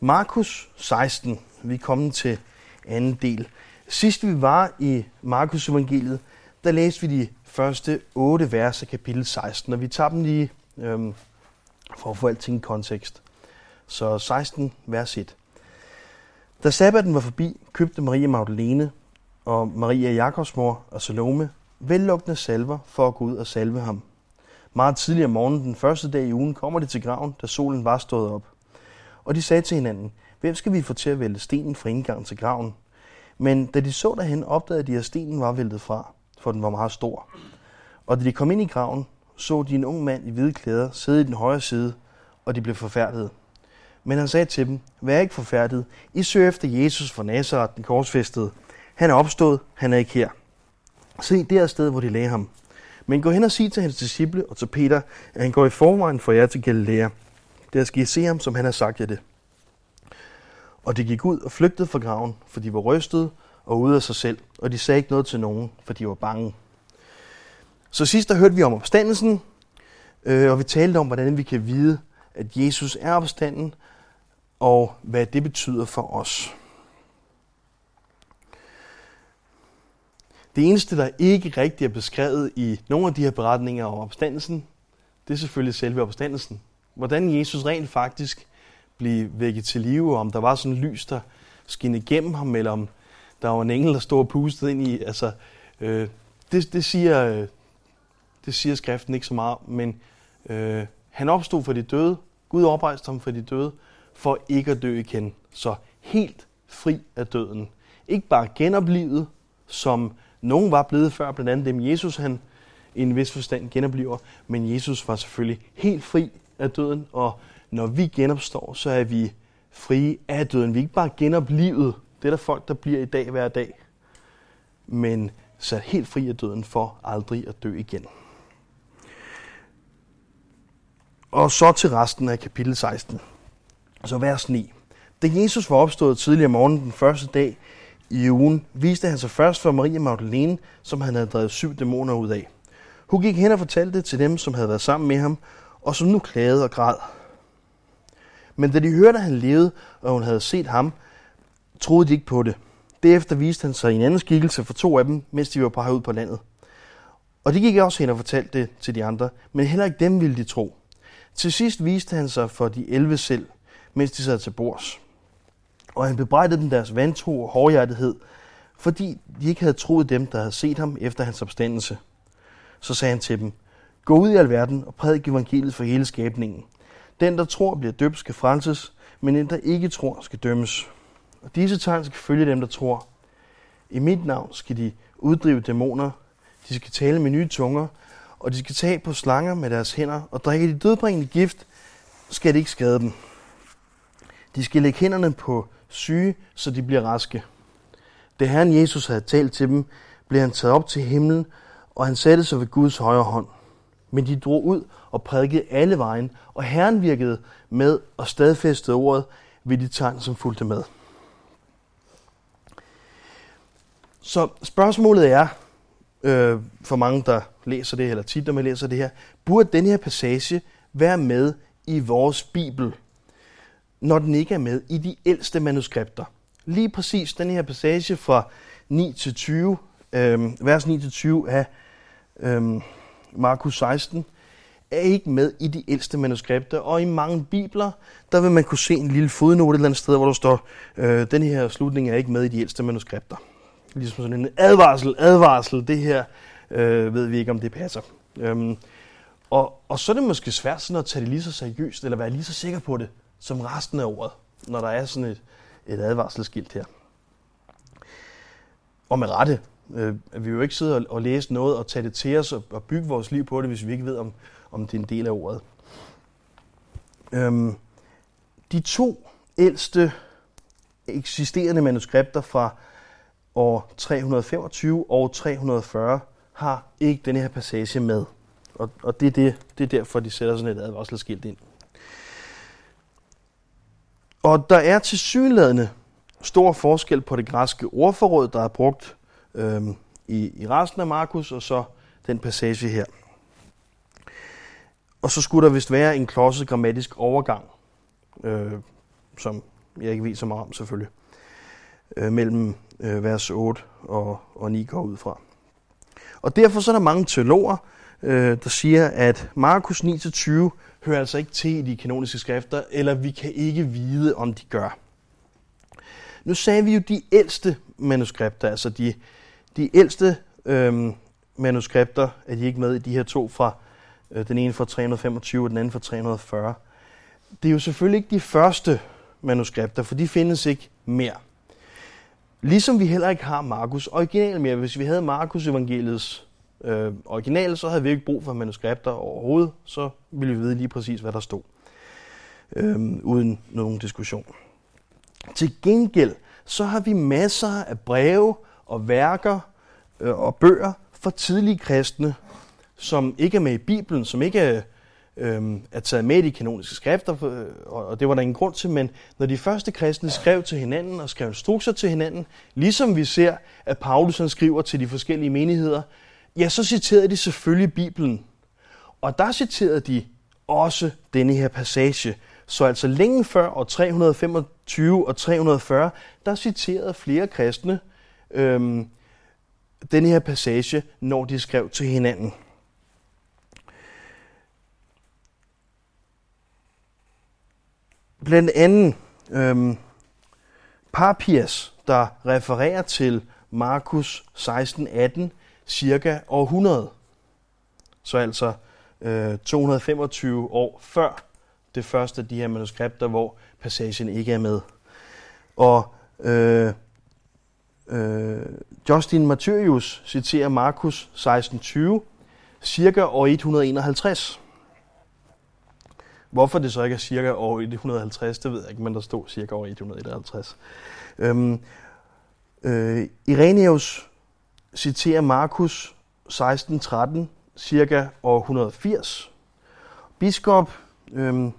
Markus 16. Vi er kommet til anden del. Sidst vi var i Markus evangeliet, der læste vi de første otte vers af kapitel 16, og vi tager dem lige øhm, for at få alting i kontekst. Så 16, vers 1. Da sabbaten var forbi, købte Maria Magdalene og Maria Jakobs mor og Salome vellukkende salver for at gå ud og salve ham. Meget tidligere om morgenen, den første dag i ugen, kommer de til graven, da solen var stået op. Og de sagde til hinanden, hvem skal vi få til at vælte stenen fra indgangen til graven? Men da de så derhen, opdagede de, at stenen var væltet fra, for den var meget stor. Og da de kom ind i graven, så de en ung mand i hvide klæder sidde i den højre side, og de blev forfærdet. Men han sagde til dem, vær ikke forfærdet. I søger efter Jesus fra Nazareth, den korsfæstede. Han er opstået, han er ikke her. Se, det er sted, hvor de lagde ham. Men gå hen og sig til hans disciple og til Peter, at han går i forvejen for jer til Galilea. Der skal I se ham, som han har sagt jer det. Og de gik ud og flygtede fra graven, for de var rystet og ude af sig selv, og de sagde ikke noget til nogen, for de var bange. Så sidst der hørte vi om opstandelsen, øh, og vi talte om, hvordan vi kan vide, at Jesus er opstanden, og hvad det betyder for os. Det eneste, der ikke rigtig er beskrevet i nogle af de her beretninger om opstandelsen, det er selvfølgelig selve opstandelsen. Hvordan Jesus rent faktisk blev vækket til live, om der var sådan en lys, der skinnede igennem ham, eller om der var en engel, der stod og pustede ind i. Altså, øh, det, det, siger, øh, det siger skriften ikke så meget, men øh, han opstod for de døde. Gud oprejste ham for de døde, for ikke at dø igen. Så helt fri af døden. Ikke bare genoplivet, som nogen var blevet før, blandt andet dem Jesus, han i en vis forstand genopliver, men Jesus var selvfølgelig helt fri af døden, og når vi genopstår, så er vi frie af døden. Vi er ikke bare genoplivet, det er der folk, der bliver i dag hver dag, men sat helt fri af døden for aldrig at dø igen. Og så til resten af kapitel 16. Så vers 9. Da Jesus var opstået tidligere morgen den første dag i ugen, viste han sig først for Maria Magdalene, som han havde drevet syv dæmoner ud af. Hun gik hen og fortalte det til dem, som havde været sammen med ham, og som nu klagede og græd. Men da de hørte, at han levede, og hun havde set ham, troede de ikke på det. Derefter viste han sig i en anden skikkelse for to af dem, mens de var på vej ud på landet. Og de gik også hen og fortalte det til de andre, men heller ikke dem ville de tro. Til sidst viste han sig for de elve selv, mens de sad til bords. Og han bebrejdede dem deres vantro og hårdhjertighed, fordi de ikke havde troet dem, der havde set ham efter hans opstandelse. Så sagde han til dem, Gå ud i alverden og prædik evangeliet for hele skabningen. Den, der tror, bliver døbt, skal frelses, men den, der ikke tror, skal dømmes. Og disse tegn skal følge dem, der tror. I mit navn skal de uddrive dæmoner, de skal tale med nye tunger, og de skal tage på slanger med deres hænder, og drikke de dødbringende gift, skal det ikke skade dem. De skal lægge hænderne på syge, så de bliver raske. Da Herren Jesus havde talt til dem, blev han taget op til himlen, og han satte sig ved Guds højre hånd. Men de drog ud og prædikede alle vejen, og Herren virkede med og stadfæstede ordet ved de tegn, som fulgte med. Så spørgsmålet er, øh, for mange, der læser det, eller tit, når man læser det her, burde den her passage være med i vores Bibel, når den ikke er med i de ældste manuskripter? Lige præcis den her passage fra 9 til 20, øh, vers 9 til 20 af øh, Markus 16, er ikke med i de ældste manuskripter, og i mange bibler, der vil man kunne se en lille fodnote et eller andet sted, hvor der står, øh, den her slutning er ikke med i de ældste manuskripter. Ligesom sådan en advarsel, advarsel, det her øh, ved vi ikke, om det passer. Øhm, og, og så er det måske svært sådan at tage det lige så seriøst, eller være lige så sikker på det, som resten af ordet, når der er sådan et, et advarselsskilt her. Og med rette, øh, vi vil jo ikke sidde og, og læse noget og tage det til os og, og bygge vores liv på det, hvis vi ikke ved, om, om det er en del af ordet. Øhm, de to ældste eksisterende manuskripter fra år 325 og 340 har ikke den her passage med. Og, og det, er det, det er derfor, de sætter sådan et advarselsskilt ind. Og der er til synlædende stor forskel på det græske ordforråd, der er brugt øh, i, i resten af Markus, og så den passage her. Og så skulle der vist være en klodset grammatisk overgang, øh, som jeg ikke ved så meget om selvfølgelig, øh, mellem øh, vers 8 og, og 9 går ud fra. Og derfor så er der mange teologer, øh, der siger, at Markus 9-20 hører altså ikke til i de kanoniske skrifter, eller vi kan ikke vide, om de gør. Nu sagde vi jo de ældste manuskripter, altså de, de ældste øh, manuskripter, er de ikke med i de her to fra, øh, den ene fra 325 og den anden fra 340. Det er jo selvfølgelig ikke de første manuskripter, for de findes ikke mere. Ligesom vi heller ikke har Markus original mere. Hvis vi havde Markus evangeliets øh, original, så havde vi ikke brug for manuskripter overhovedet. Så ville vi vide lige præcis, hvad der stod. Øh, uden nogen diskussion. Til gengæld, så har vi masser af breve og værker Øh, og bøger for tidlige kristne, som ikke er med i Bibelen, som ikke øh, er taget med i de kanoniske skrifter, øh, og det var der ingen grund til, men når de første kristne skrev til hinanden og skrev instrukser til hinanden, ligesom vi ser, at Paulus han skriver til de forskellige menigheder, ja, så citerede de selvfølgelig Bibelen. Og der citerede de også denne her passage. Så altså længe før år 325 og 340, der citerede flere kristne øhm, denne her passage, når de skrev til hinanden. Blandt andet øhm, Papias, der refererer til Markus 16:18, cirka år 100. Så altså øh, 225 år før det første af de her manuskripter, hvor passagen ikke er med. Og øh, øh, Justin Martyrius citerer Markus 16:20, cirka år 151. Hvorfor det så ikke er cirka år 150, det ved jeg ikke, men der stod cirka år 151. Øhm, øh, Irenaeus citerer Markus 16:13, cirka år 180. Biskop øhm,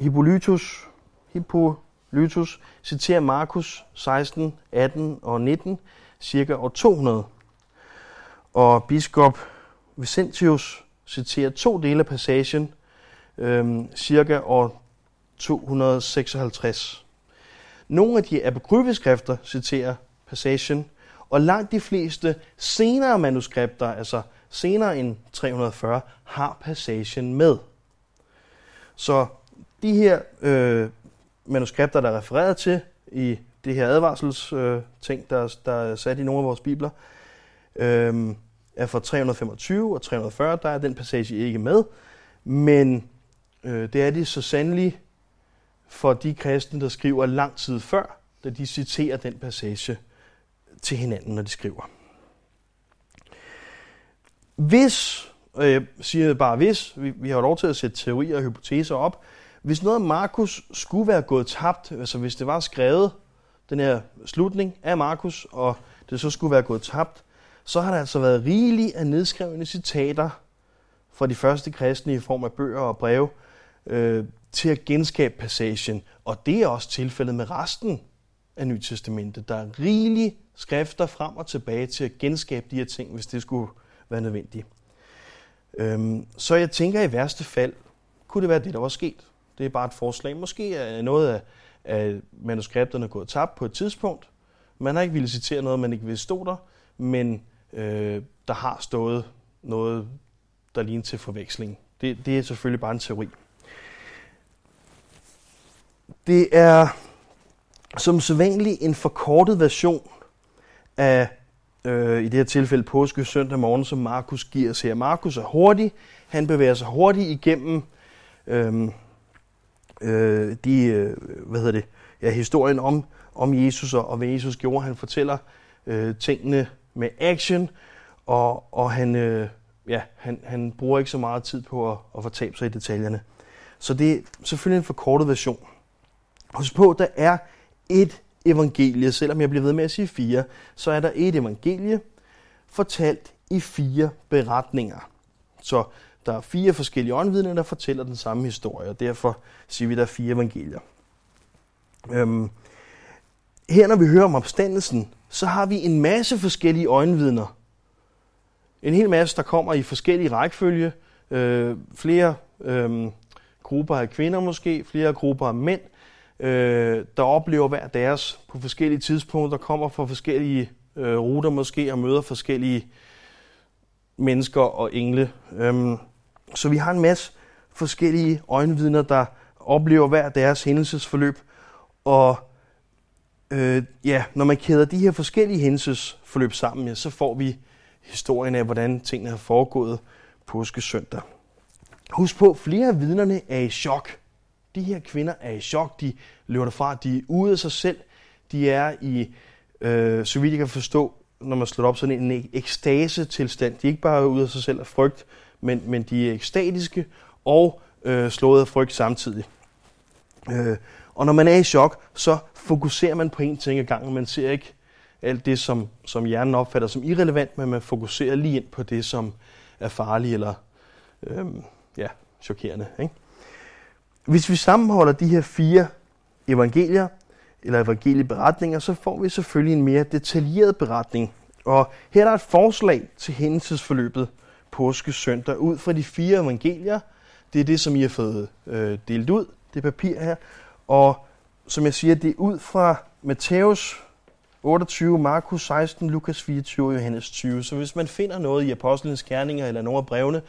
Hippolytus, Lytus citerer Markus 16, 18 og 19, cirka år 200. Og biskop Vicentius citerer to dele af passagen, øhm, cirka år 256. Nogle af de apokryfeskrifter citerer passagen, og langt de fleste senere manuskripter, altså senere end 340, har passagen med. Så de her øh, manuskripter, der er refereret til i det her advarselsting, øh, ting, der, der er sat i nogle af vores bibler, øh, er fra 325 og 340, der er den passage ikke med, men øh, det er de så sandelig for de kristne, der skriver lang tid før, da de citerer den passage til hinanden, når de skriver. Hvis, og jeg siger bare hvis, vi, vi har lov til at sætte teorier og hypoteser op, hvis noget af Markus skulle være gået tabt, altså hvis det var skrevet, den her slutning af Markus, og det så skulle være gået tabt, så har der altså været rigeligt af nedskrevne citater fra de første kristne i form af bøger og breve øh, til at genskabe passagen. Og det er også tilfældet med resten af Nyt Testamentet. Der er rigeligt skrifter frem og tilbage til at genskabe de her ting, hvis det skulle være nødvendigt. Øhm, så jeg tænker i værste fald, kunne det være det, der var sket. Det er bare et forslag. Måske er noget af, af manuskripterne gået tabt på et tidspunkt. Man har ikke ville citere noget, man ikke ville stå der, men øh, der har stået noget, der ligner til forveksling. Det, det er selvfølgelig bare en teori. Det er som sædvanligt en forkortet version af, øh, i det her tilfælde påske søndag morgen, som Markus giver os her. Markus er hurtig, han bevæger sig hurtigt igennem øh, øh, de, øh, hvad hedder det, ja, historien om, om Jesus og, og hvad Jesus gjorde. Han fortæller øh, tingene med action, og, og han, øh, ja, han, han bruger ikke så meget tid på at, at fortabe sig i detaljerne. Så det er selvfølgelig en forkortet version. Husk på, der er et evangelie, selvom jeg bliver ved med at sige fire, så er der et evangelie fortalt i fire beretninger. Så der er fire forskellige åndvidner, der fortæller den samme historie, og derfor siger vi, at der er fire evangelier. Øhm, her når vi hører om opstandelsen, så har vi en masse forskellige øjenvidner. En hel masse, der kommer i forskellige rækkefølge. Øh, flere øh, grupper af kvinder måske, flere grupper af mænd, øh, der oplever hver deres på forskellige tidspunkter, kommer fra forskellige øh, ruter måske og møder forskellige mennesker og engle. Øh, så vi har en masse forskellige øjenvidner, der oplever hver deres hændelsesforløb. Og øh, ja, når man kæder de her forskellige hændelsesforløb sammen, ja, så får vi historien af, hvordan tingene har foregået påske søndag. Husk på, flere af vidnerne er i chok. De her kvinder er i chok. De løber derfra. De er ude af sig selv. De er i, øh, så vidt jeg kan forstå, når man slår op sådan en ekstase-tilstand. De er ikke bare ude af sig selv af frygt, men, men de er ekstatiske og øh, slået af frygt samtidig. Øh, og når man er i chok, så fokuserer man på én ting ad gangen. Man ser ikke alt det, som, som hjernen opfatter som irrelevant, men man fokuserer lige ind på det, som er farligt eller øh, ja, chokerende. Ikke? Hvis vi sammenholder de her fire evangelier, eller evangelieberetninger, så får vi selvfølgelig en mere detaljeret beretning. Og her er der et forslag til hændelsesforløbet påskesøndag ud fra de fire evangelier. Det er det, som I har fået øh, delt ud, det papir her. Og som jeg siger, det er ud fra Matthæus 28, Markus 16, Lukas 24 og Johannes 20. Så hvis man finder noget i apostlenes gerninger eller nogle af brevene,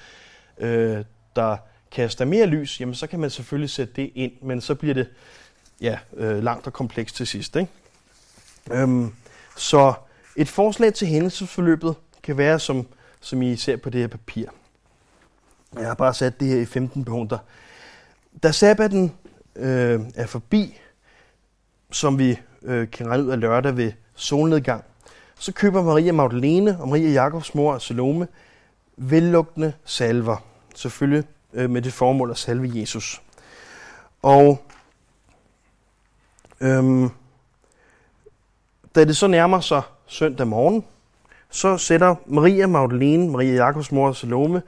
øh, der kaster mere lys, jamen så kan man selvfølgelig sætte det ind, men så bliver det ja, øh, langt og komplekst til sidst. Ikke? Øhm, så et forslag til hændelsesforløbet kan være, som, som I ser på det her papir. Jeg har bare sat det her i 15 punkter. Da sabbaten øh, er forbi, som vi øh, kan regne ud af lørdag ved solnedgang, så køber Maria Magdalene og Maria Jakobs mor Salome vellugtende salver. Selvfølgelig øh, med det formål at salve Jesus. Og øhm, da det så nærmer sig søndag morgen, så sætter Maria Magdalene, Maria Jakobs mor Salome,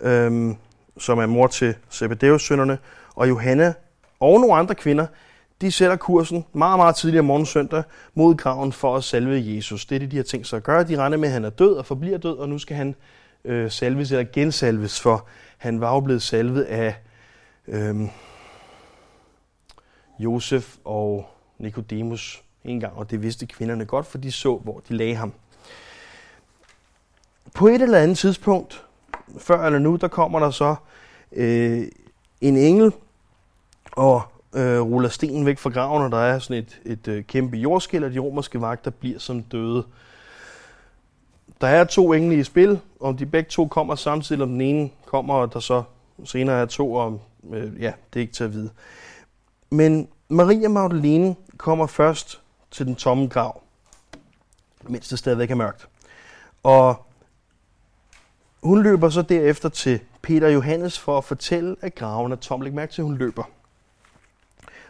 øhm, som er mor til Zebedeus sønnerne, og Johanna og nogle andre kvinder, de sætter kursen meget, meget tidligere morgen søndag mod graven for at salve Jesus. Det er det, de har tænkt sig at gøre. De regner med, at han er død og forbliver død, og nu skal han øh, salves eller gensalves, for han var jo blevet salvet af øh, Josef og Nikodemus en gang, og det vidste kvinderne godt, for de så, hvor de lagde ham. På et eller andet tidspunkt, før eller nu, der kommer der så øh, en engel og øh, ruller stenen væk fra graven, og der er sådan et, et øh, kæmpe jordskæld, og de romerske vagter bliver som døde. Der er to engle i spil, om de begge to kommer samtidig, om den ene kommer, og der så senere er to, og øh, ja, det er ikke til at vide. Men Maria Magdalene kommer først til den tomme grav, mens det stadigvæk er mørkt. Og hun løber så derefter til Peter Johannes for at fortælle, at graven er tom. Læg mærke til, at hun løber.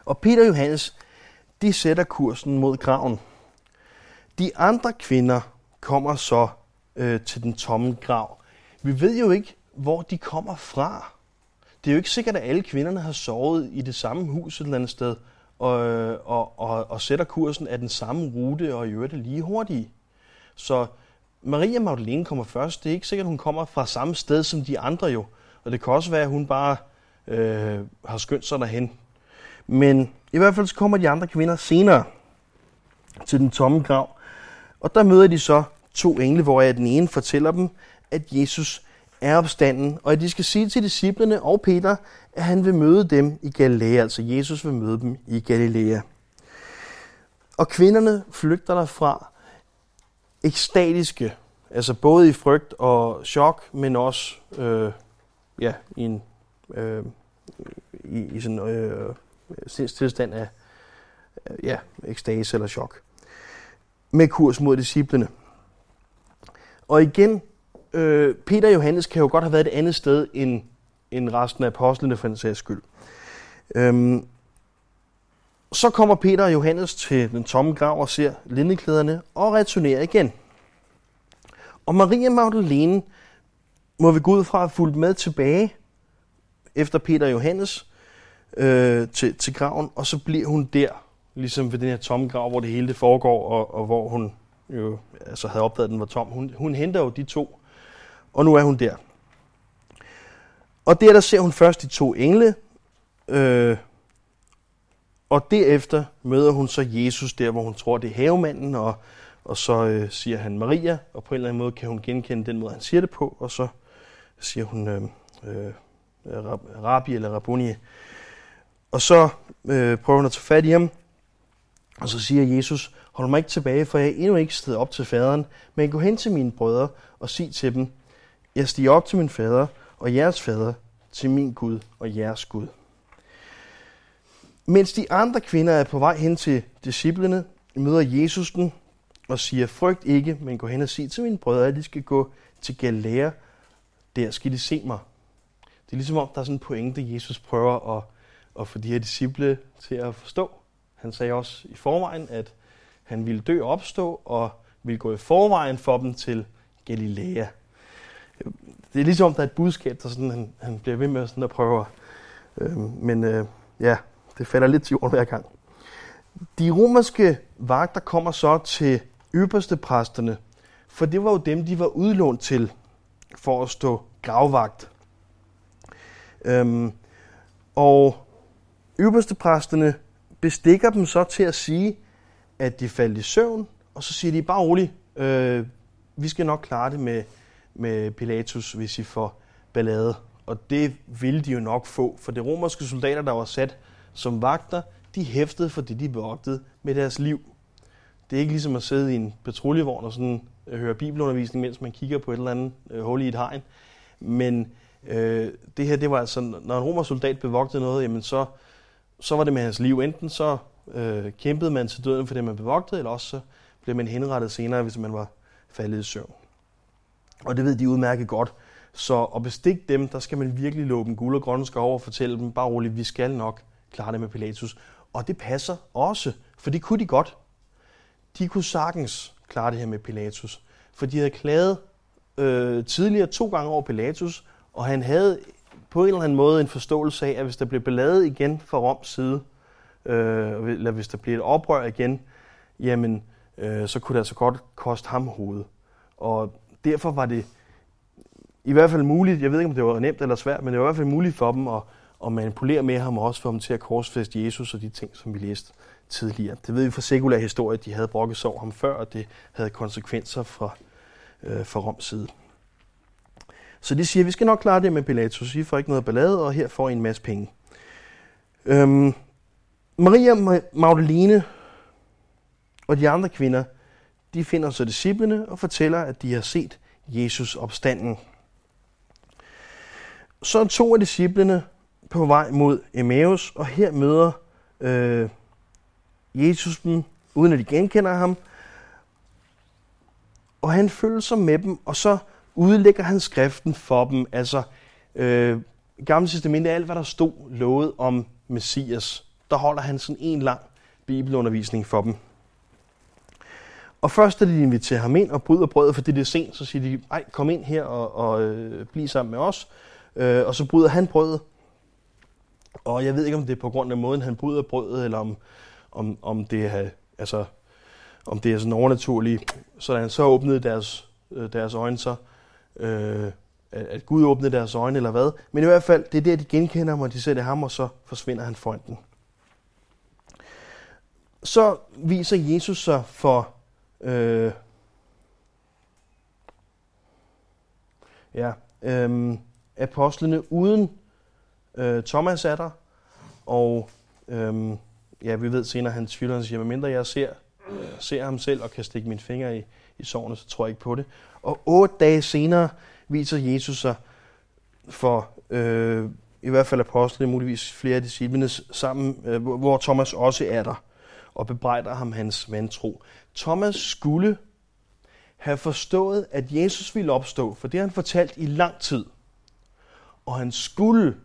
Og Peter og Johannes, de sætter kursen mod graven. De andre kvinder kommer så øh, til den tomme grav. Vi ved jo ikke, hvor de kommer fra. Det er jo ikke sikkert, at alle kvinderne har sovet i det samme hus et eller andet sted, og, øh, og, og, og sætter kursen af den samme rute, og i øvrigt er lige hurtige. Så Maria Magdalene kommer først. Det er ikke sikkert, at hun kommer fra samme sted som de andre jo. Og det kan også være, at hun bare øh, har skyndt sig derhen. Men i hvert fald så kommer de andre kvinder senere til den tomme grav. Og der møder de så to engle, hvor den ene fortæller dem, at Jesus er opstanden, og at de skal sige til disciplene og Peter, at han vil møde dem i Galilea, altså Jesus vil møde dem i Galilea. Og kvinderne flygter derfra ekstatiske, altså både i frygt og chok, men også øh, ja, i en øh, i, i sådan øh, sindstilstand af øh, ja, ekstase eller chok. Med kurs mod disciplene. Og igen, øh, Peter og Johannes kan jo godt have været et andet sted end, end resten af apostlene for en sags skyld. Øhm, så kommer Peter og Johannes til den tomme grav og ser lindeklæderne og returnerer igen. Og Maria Magdalene må vi gå ud fra at fulgt med tilbage efter Peter og Johannes øh, til, til graven, og så bliver hun der, ligesom ved den her tomme grav, hvor det hele det foregår, og, og hvor hun jo altså havde opdaget, at den var tom. Hun, hun henter jo de to, og nu er hun der. Og der, der ser hun først de to engle, øh, og derefter møder hun så Jesus der, hvor hun tror, det er havemanden, og, og så øh, siger han Maria, og på en eller anden måde kan hun genkende den måde, han siger det på, og så siger hun øh, øh, Rabbi eller Rabuni. Og så øh, prøver hun at tage fat i ham, og så siger Jesus, hold mig ikke tilbage, for jeg er endnu ikke stedet op til faderen, men gå hen til mine brødre og sig til dem, jeg stiger op til min fader og jeres fader, til min Gud og jeres Gud. Mens de andre kvinder er på vej hen til disciplene, møder Jesus den og siger, frygt ikke, men gå hen og sig til mine brødre, at de skal gå til Galilea. Der skal de se mig. Det er ligesom om, der er sådan en pointe, Jesus prøver at, at få de her disciple til at forstå. Han sagde også i forvejen, at han ville dø og opstå, og ville gå i forvejen for dem til Galilea. Det er ligesom, der er et budskab, der sådan, han, han bliver ved med sådan at prøve. Øh, men øh, ja, det falder lidt til jorden hver gang. De romerske vagter kommer så til ypperste præsterne, for det var jo dem, de var udlånt til for at stå gravvagt. Øhm, og ypperste præsterne bestikker dem så til at sige, at de faldt i søvn, og så siger de bare roligt, øh, vi skal nok klare det med, med Pilatus, hvis I får ballade. Og det ville de jo nok få, for de romerske soldater, der var sat som vagter, de hæftede for det, de bevogtede med deres liv. Det er ikke ligesom at sidde i en patruljevogn og sådan, øh, høre bibelundervisning, mens man kigger på et eller andet øh, hul i et hegn. Men øh, det her, det var altså, når en romersk soldat bevogtede noget, jamen så, så var det med hans liv. Enten så øh, kæmpede man til døden for det, man bevogtede, eller også så blev man henrettet senere, hvis man var faldet i søvn. Og det ved de udmærket godt. Så at bestikke dem, der skal man virkelig låbe dem guld og grønne over og fortælle dem, bare roligt, vi skal nok klare det med Pilatus. Og det passer også, for det kunne de godt. De kunne sagtens klare det her med Pilatus, for de havde klaget øh, tidligere to gange over Pilatus, og han havde på en eller anden måde en forståelse af, at hvis der blev beladet igen fra Roms side, øh, eller hvis der blev et oprør igen, jamen, øh, så kunne det altså godt koste ham hovedet. Og derfor var det i hvert fald muligt, jeg ved ikke om det var nemt eller svært, men det var i hvert fald muligt for dem at, og manipulere med ham og også få ham til at korsfæste Jesus og de ting, som vi læste tidligere. Det ved vi fra sekulær historie, at de havde brokket sov ham før, og det havde konsekvenser fra, øh, fra Roms side. Så de siger, at vi skal nok klare det med Pilatus. I får ikke noget ballade, og her får I en masse penge. Øhm, Maria Magdalene og de andre kvinder, de finder så disciplene og fortæller, at de har set Jesus opstanden. Så to af disciplene på vej mod Emmaus, og her møder øh, Jesus dem, uden at de genkender ham. Og han følger sig med dem, og så udlægger han skriften for dem. Altså, øh, Gamle Testamente, alt hvad der stod lovet om Messias, der holder han sådan en lang bibelundervisning for dem. Og først da de inviterer ham ind og bryder brødet, for det er sent, så siger de, ej, kom ind her og, og øh, bliv sammen med os. Øh, og så bryder han brødet. Og jeg ved ikke, om det er på grund af måden, han bryder brødet, eller om, om, om det er, altså, om det er sådan overnaturligt. Så da han så åbnede deres, øh, deres øjne, så øh, at Gud åbnede deres øjne, eller hvad. Men i hvert fald, det er der, de genkender ham, og de det ham, og så forsvinder han foran den. Så viser Jesus sig for øh, ja, øh, apostlene uden øh, Thomas er der, og øh, ja, vi ved senere, at han tvivler, han siger, mindre jeg ser, øh, ser ham selv og kan stikke mine fingre i, i sårene, så tror jeg ikke på det. Og otte dage senere viser Jesus sig for øh, i hvert fald apostlene, muligvis flere af disciplene sammen, øh, hvor Thomas også er der og bebrejder ham hans vantro. Thomas skulle have forstået, at Jesus ville opstå, for det har han fortalt i lang tid. Og han skulle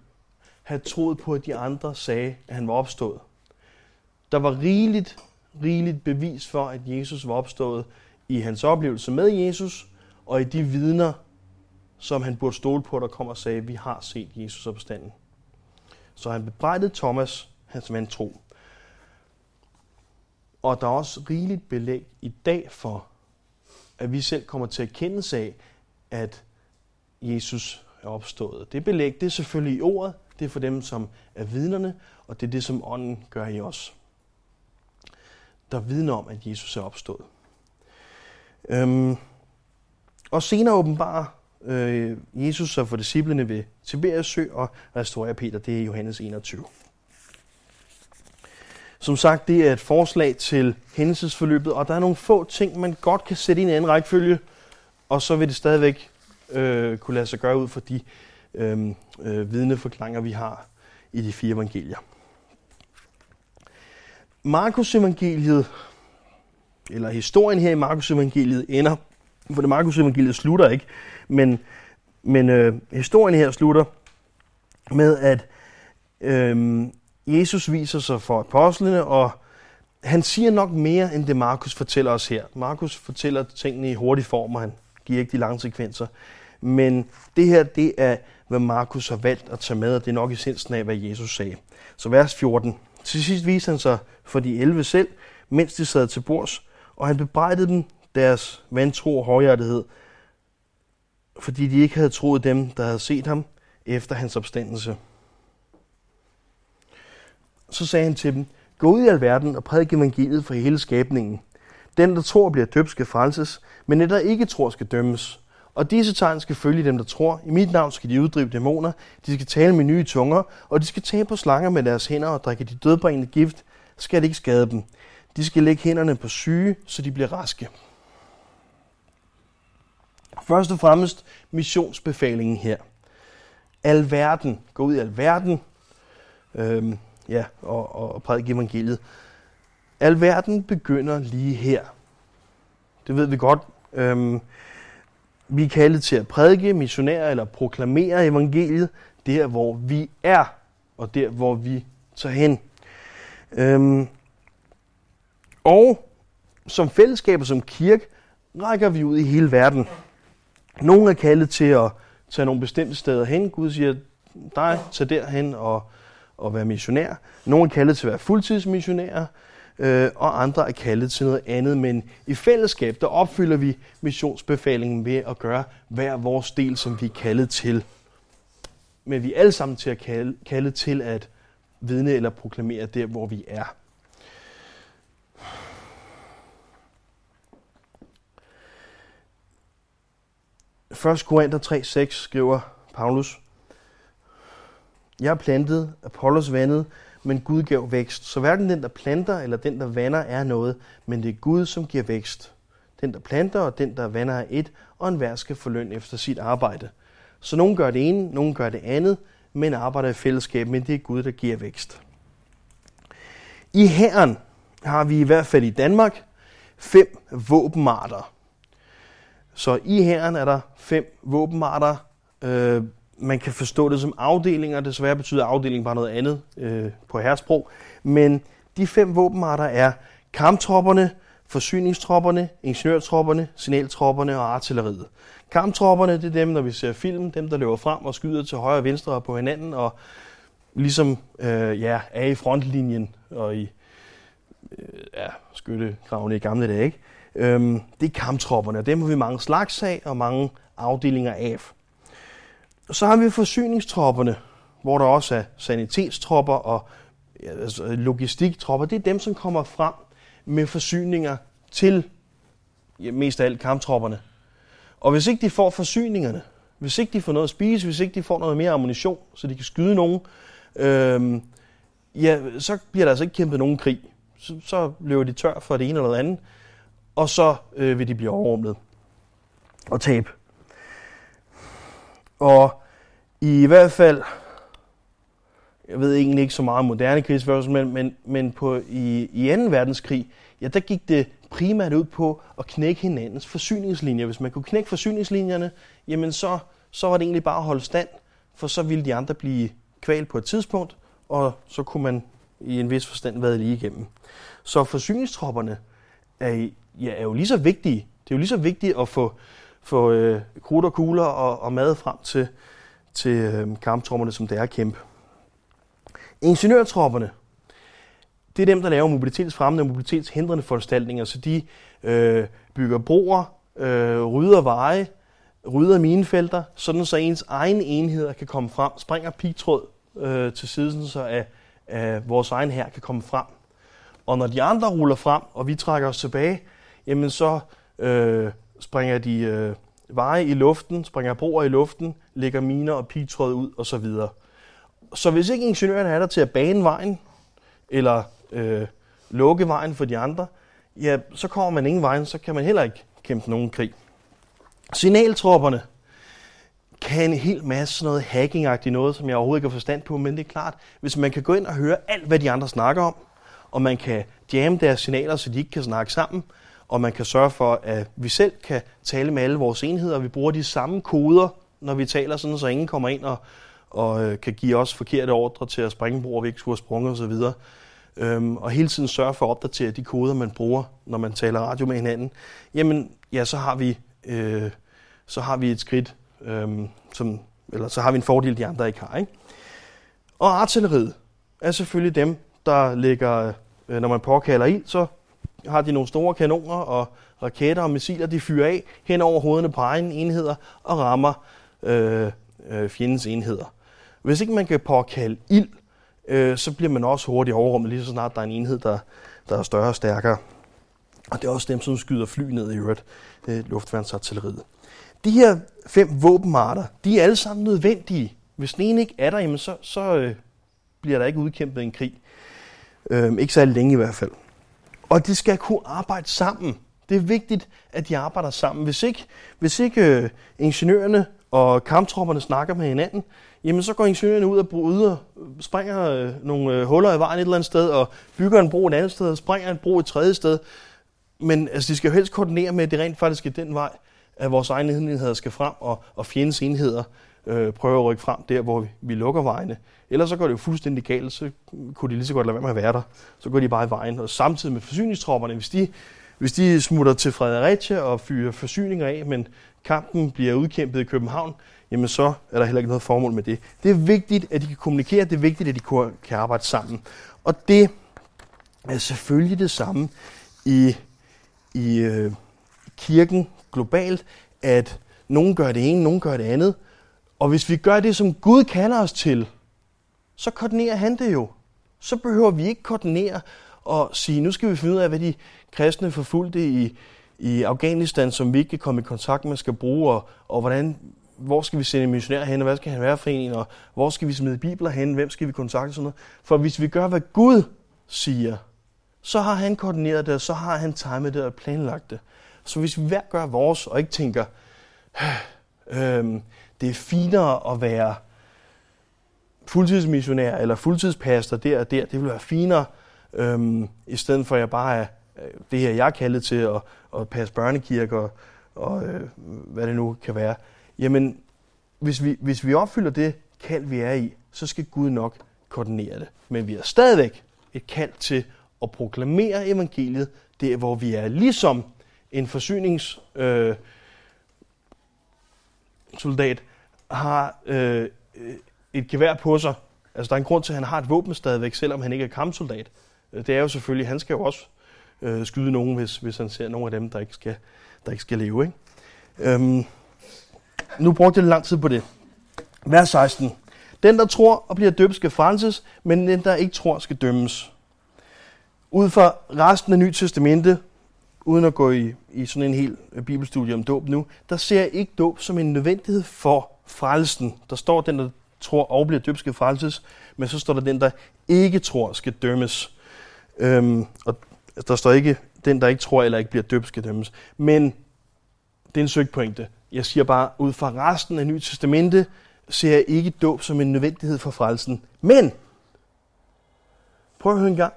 have troet på, at de andre sagde, at han var opstået. Der var rigeligt, rigeligt bevis for, at Jesus var opstået i hans oplevelse med Jesus, og i de vidner, som han burde stole på, der kom og sagde, vi har set Jesus opstanden. Så han bebrejdede Thomas, hans vantro. Og der er også rigeligt belæg i dag for, at vi selv kommer til at kende af, at Jesus er opstået. Det belæg, det er selvfølgelig i ordet, det er for dem, som er vidnerne, og det er det, som ånden gør i os. Der vidner om, at Jesus er opstået. Øhm, og senere åbenbarer øh, Jesus sig for disciplene ved Tiberias sø og restaurerer Peter. Det er Johannes 21. Som sagt, det er et forslag til hændelsesforløbet, og der er nogle få ting, man godt kan sætte i en anden rækkefølge, og så vil det stadigvæk øh, kunne lade sig gøre ud for de øh, øh, vidneforklaringer, vi har i de fire evangelier. Markus evangeliet, eller historien her i Markus evangeliet ender, for det Markus evangeliet slutter ikke, men, men øh, historien her slutter med, at øh, Jesus viser sig for apostlene, og han siger nok mere, end det Markus fortæller os her. Markus fortæller tingene i hurtig form, og han giver ikke de lange sekvenser. Men det her, det er, hvad Markus har valgt at tage med, og det er nok essensen af, hvad Jesus sagde. Så vers 14. Til sidst viste han sig for de 11 selv, mens de sad til bords, og han bebrejdede dem deres vantro og hårdhjertighed, fordi de ikke havde troet dem, der havde set ham efter hans opstandelse. Så sagde han til dem, gå ud i alverden og prædik evangeliet for hele skabningen. Den, der tror, bliver døbt, skal frelses, men den, der ikke tror, skal dømmes. Og disse tegn skal følge dem, der tror. I mit navn skal de uddrive dæmoner, de skal tale med nye tunger, og de skal tage på slanger med deres hænder og drikke de dødbringende gift, skal det ikke skade dem. De skal lægge hænderne på syge, så de bliver raske. Først og fremmest missionsbefalingen her. Alverden. Gå ud i alverden. Øhm, ja, og, og, og prædike evangeliet. Alverden begynder lige her. Det ved vi godt. Øhm, vi er kaldet til at prædike, missionere eller proklamere evangeliet der, hvor vi er, og der, hvor vi tager hen. Øhm, og som fællesskab og som kirke rækker vi ud i hele verden. Nogle er kaldet til at tage nogle bestemte steder hen. Gud siger, dig, tag derhen og, og være missionær. Nogle er kaldet til at være fuldtidsmissionærer, øh, og andre er kaldet til noget andet. Men i fællesskab, der opfylder vi missionsbefalingen ved at gøre hver vores del, som vi er kaldet til. Men vi er alle sammen til at kalde, kalde til at vidne eller proklamere der, hvor vi er. 1. Korinther 3.6 skriver Paulus, Jeg er plantet, Apollos vandet, men Gud gav vækst. Så hverken den, der planter eller den, der vander, er noget, men det er Gud, som giver vækst. Den, der planter og den, der vander, er et, og enhver skal få løn efter sit arbejde. Så nogen gør det ene, nogen gør det andet, men arbejder i fællesskab, men det er Gud, der giver vækst. I herren har vi i hvert fald i Danmark fem våbenmarter. Så i herren er der fem våbenarter. Øh, man kan forstå det som afdelinger. Desværre betyder afdeling bare noget andet øh, på herresprog. Men de fem våbenarter er kamptropperne, forsyningstropperne, ingeniørtropperne, signaltropperne og artilleriet. Kamptropperne, det er dem, når vi ser film, dem der løber frem og skyder til højre og venstre og på hinanden, og ligesom øh, ja, er i frontlinjen og i øh, ja, skyttekravene i gamle dage. Ikke? Øhm, det er kamptropperne, og dem har vi mange slags af og mange afdelinger af. Og så har vi forsyningstropperne, hvor der også er sanitetstropper og altså logistiktropper. Det er dem, som kommer frem med forsyninger til ja, mest af alt kamptropperne. Og hvis ikke de får forsyningerne, hvis ikke de får noget at spise, hvis ikke de får noget mere ammunition, så de kan skyde nogen, øh, ja, så bliver der altså ikke kæmpet nogen krig. Så, så løber de tør for det ene eller det andet og så øh, vil de blive overrumlet og tabe. Og i hvert fald, jeg ved egentlig ikke så meget om moderne krigsførelse, men, men, men på, i, i 2. verdenskrig, ja, der gik det primært ud på at knække hinandens forsyningslinjer. Hvis man kunne knække forsyningslinjerne, jamen så, så var det egentlig bare at holde stand, for så ville de andre blive kvalt på et tidspunkt, og så kunne man i en vis forstand være lige igennem. Så forsyningstropperne er ja, er jo lige så vigtige. Det er jo lige så vigtigt at få, få øh, krudt og kugler og, og mad frem til, til øh, kamptropperne, som det er at kæmpe. Ingeniørtropperne, det er dem, der laver mobilitetsfremmende og mobilitetshindrende foranstaltninger, så de øh, bygger broer, øh, rydder veje, rydder minefelter, sådan så ens egne enheder kan komme frem, springer pigtråd, øh, til siden, så at, at vores egen her kan komme frem. Og når de andre ruller frem, og vi trækker os tilbage, jamen så øh, springer de øh, veje i luften, springer broer i luften, lægger miner og pigtråd ud osv. Så hvis ikke ingeniørerne er der til at bane vejen, eller øh, lukke vejen for de andre, ja, så kommer man ingen vejen, så kan man heller ikke kæmpe nogen krig. Signaltropperne kan en hel masse noget hackingagtigt noget, som jeg overhovedet ikke har forstand på, men det er klart, hvis man kan gå ind og høre alt, hvad de andre snakker om, og man kan jamme deres signaler, så de ikke kan snakke sammen, og man kan sørge for, at vi selv kan tale med alle vores enheder, vi bruger de samme koder, når vi taler sådan, så ingen kommer ind og, og øh, kan give os forkerte ordre til at springe broer, vi ikke skulle have sprunget osv. Øhm, og hele tiden sørge for at opdatere de koder, man bruger, når man taler radio med hinanden, jamen, ja, så har vi, øh, så har vi et skridt, øh, som, eller så har vi en fordel, de andre ikke har. Ikke? Og artilleriet er selvfølgelig dem, der ligger, øh, når man påkalder ild, så har de nogle store kanoner og raketter og missiler, de fyrer af hen over hovederne på egne enheder og rammer øh, øh, fjendens enheder. Hvis ikke man kan påkalde ild, øh, så bliver man også hurtigt overrummet, lige så snart der er en enhed, der, der er større og stærkere. Og det er også dem, som skyder fly ned i øvrigt, øh, luftværnsartilleriet. De her fem våbenarter, de er alle sammen nødvendige. Hvis den ene ikke er der, jamen så, så øh, bliver der ikke udkæmpet en krig. Øh, ikke særlig længe i hvert fald. Og de skal kunne arbejde sammen. Det er vigtigt, at de arbejder sammen. Hvis ikke, hvis ikke øh, ingeniørerne og kamptropperne snakker med hinanden, jamen så går ingeniørerne ud og bryder, springer øh, nogle øh, huller i vejen et eller andet sted, og bygger en bro et andet sted, og springer en bro et tredje sted. Men altså, de skal jo helst koordinere med, at det rent faktisk er den vej, at vores egne enheder skal frem, og, og fjendens enheder øh, prøver at rykke frem der, hvor vi, vi lukker vejene. Ellers så går det jo fuldstændig galt, så kunne de lige så godt lade være med at være der. Så går de bare i vejen. Og samtidig med forsyningstropperne, hvis de, hvis de smutter til Fredericia og fyrer forsyninger af, men kampen bliver udkæmpet i København, jamen så er der heller ikke noget formål med det. Det er vigtigt, at de kan kommunikere, det er vigtigt, at de kan arbejde sammen. Og det er selvfølgelig det samme i, i øh, kirken globalt, at nogen gør det ene, nogen gør det andet. Og hvis vi gør det, som Gud kalder os til, så koordinerer han det jo. Så behøver vi ikke koordinere og sige, nu skal vi finde ud af, hvad de kristne forfulgte i, i Afghanistan, som vi ikke kan komme i kontakt med, skal bruge, og, og hvordan, hvor skal vi sende missionærer hen, og hvad skal han være for en, og hvor skal vi smide bibler hen, hvem skal vi kontakte, sådan noget. For hvis vi gør, hvad Gud siger, så har han koordineret det, og så har han timet det og planlagt det. Så hvis vi hver gør vores, og ikke tænker, øh, det er finere at være fuldtidsmissionær eller fuldtidspastor der og der, det vil være finere, øhm, i stedet for at jeg bare er øh, det her, jeg er kaldet til at, at passe børnekirker og, og øh, hvad det nu kan være. Jamen, hvis vi, hvis vi opfylder det kald, vi er i, så skal Gud nok koordinere det. Men vi har stadigvæk et kald til at proklamere evangeliet der, hvor vi er. Ligesom en forsynings... Øh, soldat har øh, et gevær på sig. Altså, der er en grund til, at han har et våben stadigvæk, selvom han ikke er kampsoldat. Øh, det er jo selvfølgelig, han skal jo også øh, skyde nogen, hvis, hvis han ser nogle af dem, der ikke skal, der ikke skal leve. Ikke? Øhm, nu brugte jeg lang tid på det. Vers 16. Den, der tror og bliver døbt, skal frelses, men den, der ikke tror, skal dømmes. Ud fra resten af Nyt Testamente, uden at gå i, i sådan en hel øh, bibelstudie om dåb nu, der ser jeg ikke dåb som en nødvendighed for frelsen. Der står, den, der tror og bliver døbt, skal frelses, men så står der, den, der ikke tror, skal dømmes. Øhm, og der står ikke, den, der ikke tror eller ikke bliver døbt, skal dømmes. Men det er en søgt pointe. Jeg siger bare, ud fra resten af Nye Testamente, ser jeg ikke dåb som en nødvendighed for frelsen. Men, prøv at høre en gang,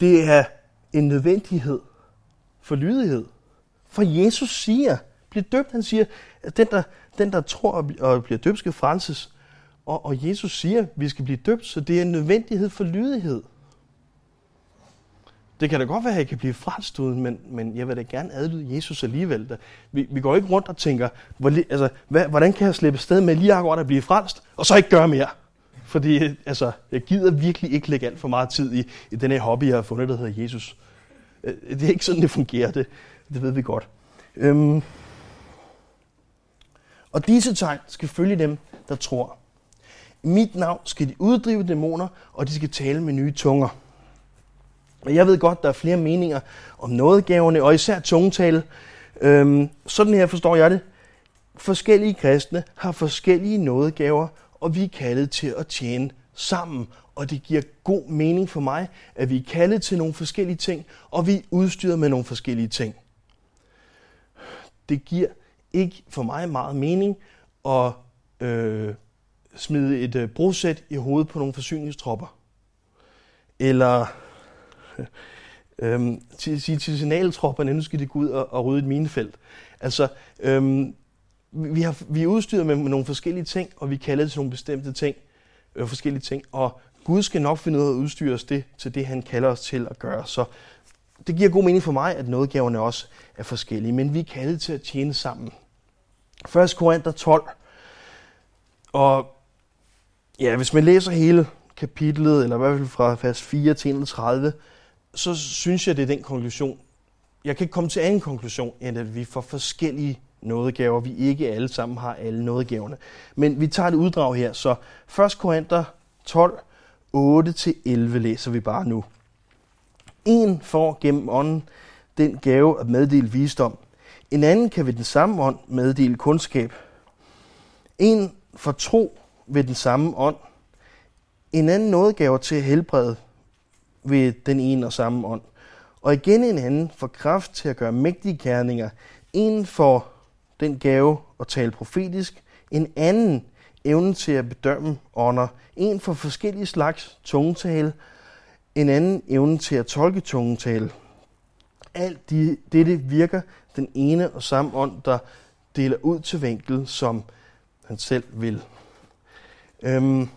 det er en nødvendighed for lydighed. For Jesus siger, bliv døbt, han siger, at den der, den, der tror og bliver døbt, skal frelses. Og, og Jesus siger, at vi skal blive døbt, så det er en nødvendighed for lydighed. Det kan da godt være, at jeg kan blive frelst uden, men, men jeg vil da gerne adlyde Jesus alligevel. Vi, vi går ikke rundt og tænker, hvor, altså, hvad, hvordan kan jeg slippe sted med lige akkurat at blive frelst, og så ikke gøre mere? Fordi altså, jeg gider virkelig ikke lægge alt for meget tid i, i den her hobby, jeg har fundet, der hedder Jesus. Øh, det er ikke sådan, det fungerer. Det, det ved vi godt. Øhm. Og disse tegn skal følge dem, der tror. I mit navn skal de uddrive dæmoner, og de skal tale med nye tunger. Og jeg ved godt, der er flere meninger om nådegaverne, og især tungetale. Øhm, sådan her forstår jeg det. Forskellige kristne har forskellige nådegaver, og vi er kaldet til at tjene sammen. Og det giver god mening for mig, at vi er kaldet til nogle forskellige ting, og vi er udstyret med nogle forskellige ting. Det giver ikke for mig meget mening at øh, smide et øh, brosæt i hovedet på nogle forsyningstropper. Eller øh, til, sige til signaltropperne, nu skal de gå ud og, og rydde et minefelt. Altså, øh, vi, har, vi er udstyret med, med nogle forskellige ting, og vi kalder det til nogle bestemte ting, øh, forskellige ting, og Gud skal nok finde ud af at udstyre os det, til det, han kalder os til at gøre. Så det giver god mening for mig, at nådegaverne også er forskellige, men vi er kaldet til at tjene sammen. 1. Korinther 12. Og ja, hvis man læser hele kapitlet, eller i hvert fald fra vers 4 til 31, så synes jeg, det er den konklusion. Jeg kan ikke komme til anden konklusion, end at vi får forskellige nådegaver. Vi ikke alle sammen har alle nådegaverne. Men vi tager et uddrag her. Så 1. Korinther 12, 8-11 læser vi bare nu. En får gennem ånden den gave at meddele visdom. En anden kan ved den samme ånd meddele kundskab. En får tro ved den samme ånd. En anden nådegave til at helbrede ved den ene og samme ånd. Og igen en anden får kraft til at gøre mægtige gerninger. En får den gave at tale profetisk. En anden evnen til at bedømme ånder. En får forskellige slags tungetale. En anden evne til at tolke tungetale. Alt de, dette virker den ene og samme ånd, der deler ud til vinkel, som han selv vil. Øhm,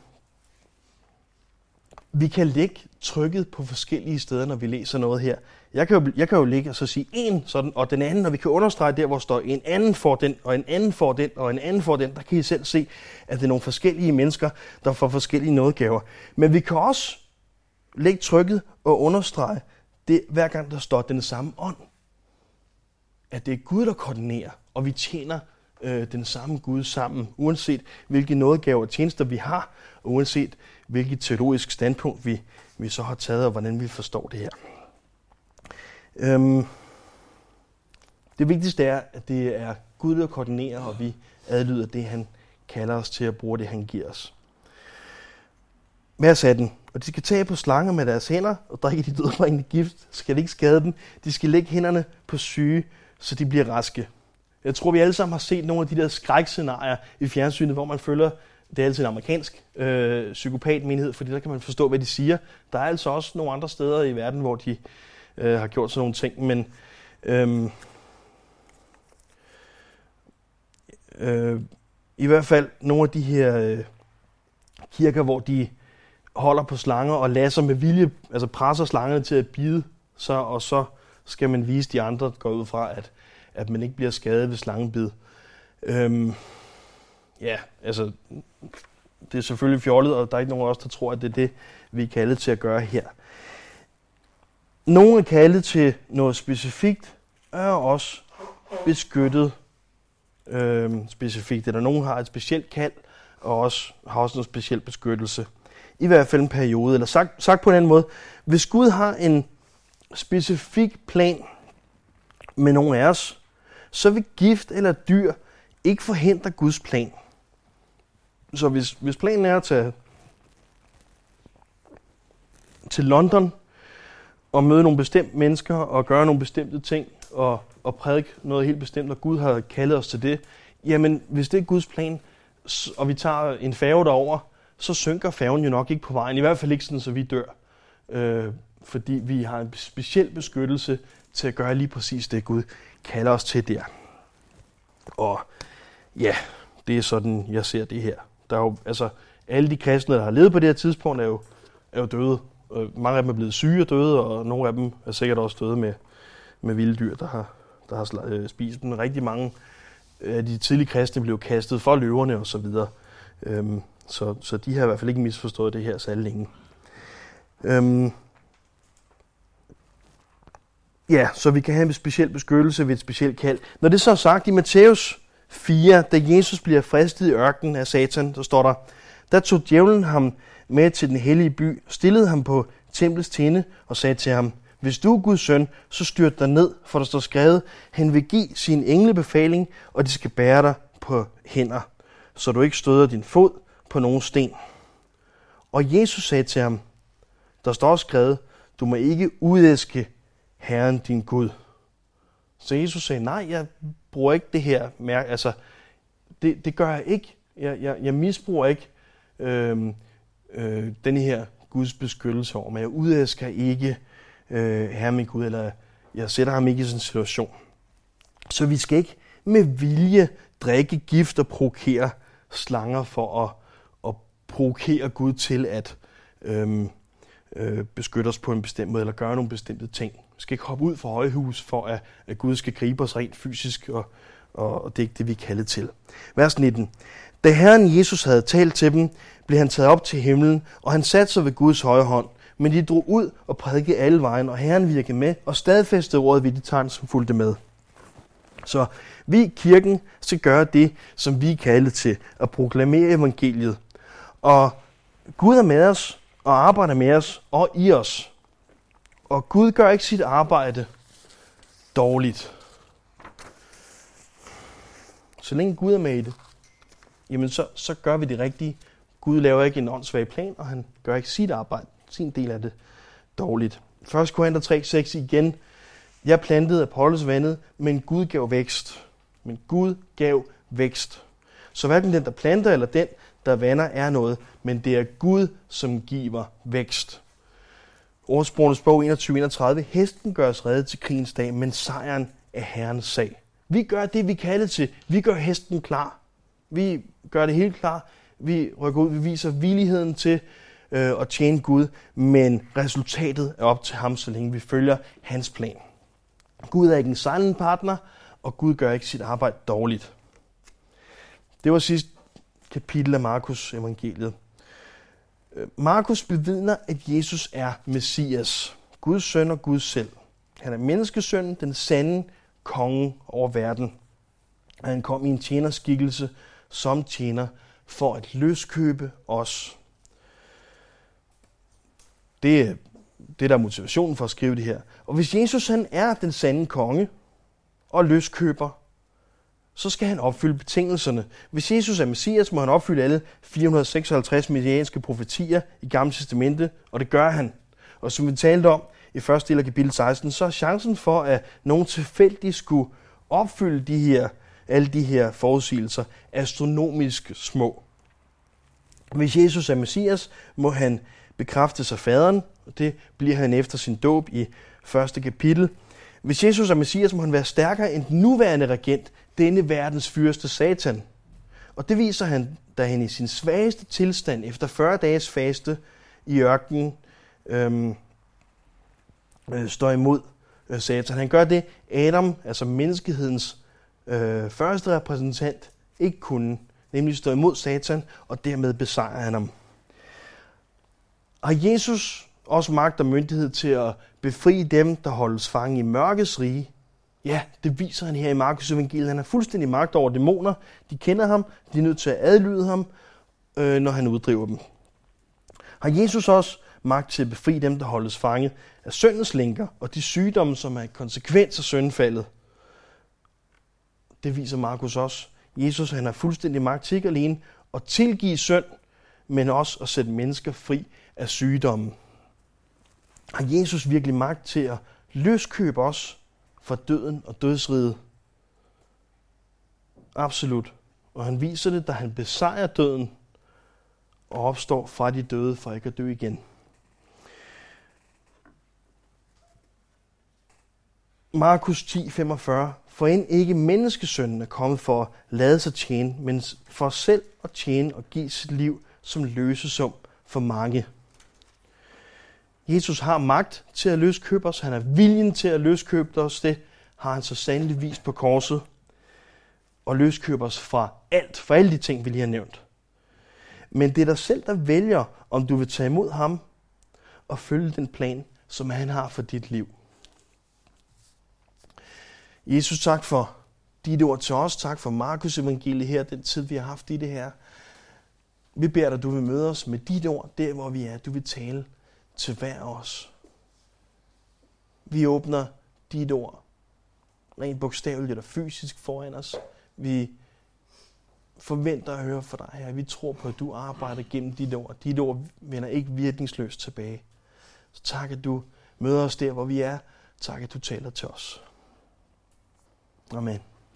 vi kan lægge trykket på forskellige steder, når vi læser noget her. Jeg kan jo, jeg kan jo ligge og så sige en sådan, og den anden, og vi kan understrege der, hvor står en anden får den, og en anden får den, og en anden får den. Der kan I selv se, at det er nogle forskellige mennesker, der får forskellige nådgaver. Men vi kan også læg trykket og understreg det, hver gang der står den samme ånd. At det er Gud, der koordinerer, og vi tjener øh, den samme Gud sammen, uanset hvilke nådegaver og tjenester vi har, og uanset hvilket teologisk standpunkt vi, vi så har taget, og hvordan vi forstår det her. Øhm, det vigtigste er, at det er Gud, der koordinerer, og vi adlyder det, han kalder os til at bruge det, han giver os. Mas af den, Og de skal tage på slanger med deres hænder og drikke de dødbringende gift. Skal det ikke skade dem? De skal lægge hænderne på syge, så de bliver raske. Jeg tror, vi alle sammen har set nogle af de der skrækscenarier i fjernsynet, hvor man følger, det er altid en amerikansk øh, psykopatmenighed, fordi der kan man forstå, hvad de siger. Der er altså også nogle andre steder i verden, hvor de øh, har gjort sådan nogle ting, men øh, øh, i hvert fald nogle af de her øh, kirker, hvor de holder på slanger og lader sig med vilje, altså presser slangerne til at bide så, og så skal man vise de andre, der går ud fra, at, at man ikke bliver skadet ved slangebid. Øhm, ja, altså, det er selvfølgelig fjollet, og der er ikke nogen af os, der tror, at det er det, vi er kaldet til at gøre her. Nogle er kaldet til noget specifikt, er også beskyttet øhm, specifikt, eller nogen har et specielt kald, og også, har også noget specielt beskyttelse. I hvert fald en periode, eller sagt, sagt på en anden måde, hvis Gud har en specifik plan med nogen af os, så vil gift eller dyr ikke forhindre Guds plan. Så hvis, hvis planen er at tage til London og møde nogle bestemte mennesker og gøre nogle bestemte ting og, og prædike noget helt bestemt, og Gud har kaldet os til det, jamen hvis det er Guds plan, og vi tager en færge derover, så synker færgen jo nok ikke på vejen. I hvert fald ikke sådan, så vi dør. Øh, fordi vi har en speciel beskyttelse til at gøre lige præcis det, Gud kalder os til der. Og ja, det er sådan, jeg ser det her. Der er jo, altså, alle de kristne, der har levet på det her tidspunkt, er jo, er jo døde. Øh, mange af dem er blevet syge og døde, og nogle af dem er sikkert også døde med, med vilde dyr, der har, der har øh, spist dem. Rigtig mange af de tidlige kristne blev kastet for løverne og så videre. Øhm, så, så de har i hvert fald ikke misforstået det her særlig længe. Øhm, ja, så vi kan have en speciel beskyttelse ved et specielt kald. Når det så er sagt i Matthæus 4, da Jesus bliver fristet i ørkenen af Satan, så står der, Der tog djævlen ham med til den hellige by, stillede ham på templets tinde og sagde til ham, hvis du er Guds søn, så styrt dig ned, for der står skrevet, han vil give sin engle befaling, og de skal bære dig på hænder, så du ikke støder din fod på nogen sten. Og Jesus sagde til ham, der står skrevet, du må ikke udæske Herren din Gud. Så Jesus sagde, nej, jeg bruger ikke det her mærke, altså, det, det gør jeg ikke. Jeg, jeg, jeg misbruger ikke øh, øh, den her Guds beskyttelse over mig. Jeg udæsker ikke øh, Herren min Gud, eller jeg sætter ham ikke i sådan en situation. Så vi skal ikke med vilje drikke gift og provokere slanger for at, provokerer Gud til at øhm, øh, beskytte os på en bestemt måde, eller gøre nogle bestemte ting. Vi skal ikke hoppe ud fra højhus, for at, at Gud skal gribe os rent fysisk, og, og, og det er ikke det, vi er kaldet til. Vers 19. Da Herren Jesus havde talt til dem, blev han taget op til himlen, og han satte sig ved Guds højre hånd. Men de drog ud og prædikede alle vejen, og Herren virkede med, og stadfæstede ordet ved de tegn, som fulgte med. Så vi i kirken skal gøre det, som vi er kaldet til, at proklamere evangeliet. Og Gud er med os, og arbejder med os og i os. Og Gud gør ikke sit arbejde dårligt. Så længe Gud er med i det, jamen så, så gør vi det rigtige. Gud laver ikke en åndssvag plan, og han gør ikke sit arbejde, sin del af det, dårligt. 1. Korinther 3:6 igen. Jeg plantede Apollos vandet, men Gud gav vækst. Men Gud gav vækst. Så hverken den, der planter, eller den, der vander, er noget, men det er Gud, som giver vækst. Ordsprogenes bog 21-31. Hesten gør os redde til krigens dag, men sejren er Herrens sag. Vi gør det, vi kalder til. Vi gør hesten klar. Vi gør det helt klar. Vi rykker ud, vi viser villigheden til øh, at tjene Gud, men resultatet er op til ham, så længe vi følger hans plan. Gud er ikke en silent partner, og Gud gør ikke sit arbejde dårligt. Det var sidst kapitel af Markus evangeliet. Øh, Markus bevidner, at Jesus er Messias, Guds søn og Gud selv. Han er menneskesønnen, den sande konge over verden. Og han kom i en tjenerskikkelse som tjener for at løskøbe os. Det er det, der er motivationen for at skrive det her. Og hvis Jesus han er den sande konge og løskøber, så skal han opfylde betingelserne. Hvis Jesus er Messias, må han opfylde alle 456 messianske profetier i Gamle Testamente, og det gør han. Og som vi talte om i første del af kapitel 16, så er chancen for, at nogen tilfældigt skulle opfylde de her, alle de her forudsigelser astronomisk små. Hvis Jesus er Messias, må han bekræfte sig faderen, og det bliver han efter sin dåb i første kapitel. Hvis Jesus er Messias, må han være stærkere end den nuværende regent, denne verdens fyrste Satan. Og det viser han, da han i sin svageste tilstand efter 40 dages faste i ørkenen øhm, øh, står imod øh, Satan. Han gør det, Adam, altså menneskehedens øh, første repræsentant, ikke kunne, nemlig stå imod Satan, og dermed besejrer han ham. Har Jesus også magt og myndighed til at befri dem, der holdes fange i mørkets rige, Ja, det viser han her i Markus evangeliet. Han har fuldstændig magt over dæmoner. De kender ham. De er nødt til at adlyde ham, øh, når han uddriver dem. Har Jesus også magt til at befri dem, der holdes fanget af syndens lænker og de sygdomme, som er konsekvens af syndfaldet? Det viser Markus også. Jesus han har fuldstændig magt til ikke alene at tilgive synd, men også at sætte mennesker fri af sygdommen. Har Jesus virkelig magt til at løskøbe os fra døden og dødsriget? Absolut. Og han viser det, da han besejrer døden og opstår fra de døde for ikke at dø igen. Markus 10:45 For end ikke menneskesønnen er kommet for at lade sig tjene, men for selv at tjene og give sit liv som løsesum for mange. Jesus har magt til at løskøbe os. Han har viljen til at løskøbe os. Det har han så sandelig vist på korset. Og løskøbe os fra alt, fra alle de ting, vi lige har nævnt. Men det er dig selv, der vælger, om du vil tage imod ham og følge den plan, som han har for dit liv. Jesus, tak for dit ord til os. Tak for Markus evangeliet her, den tid, vi har haft i det her. Vi beder dig, du vil møde os med dit ord, der hvor vi er. Du vil tale til hver af os. Vi åbner dit ord, rent bogstaveligt eller fysisk foran os. Vi forventer at høre fra dig, her. Vi tror på, at du arbejder gennem dit ord. Dit ord vender ikke virkningsløst tilbage. Så tak, at du møder os der, hvor vi er. Tak, at du taler til os. Amen.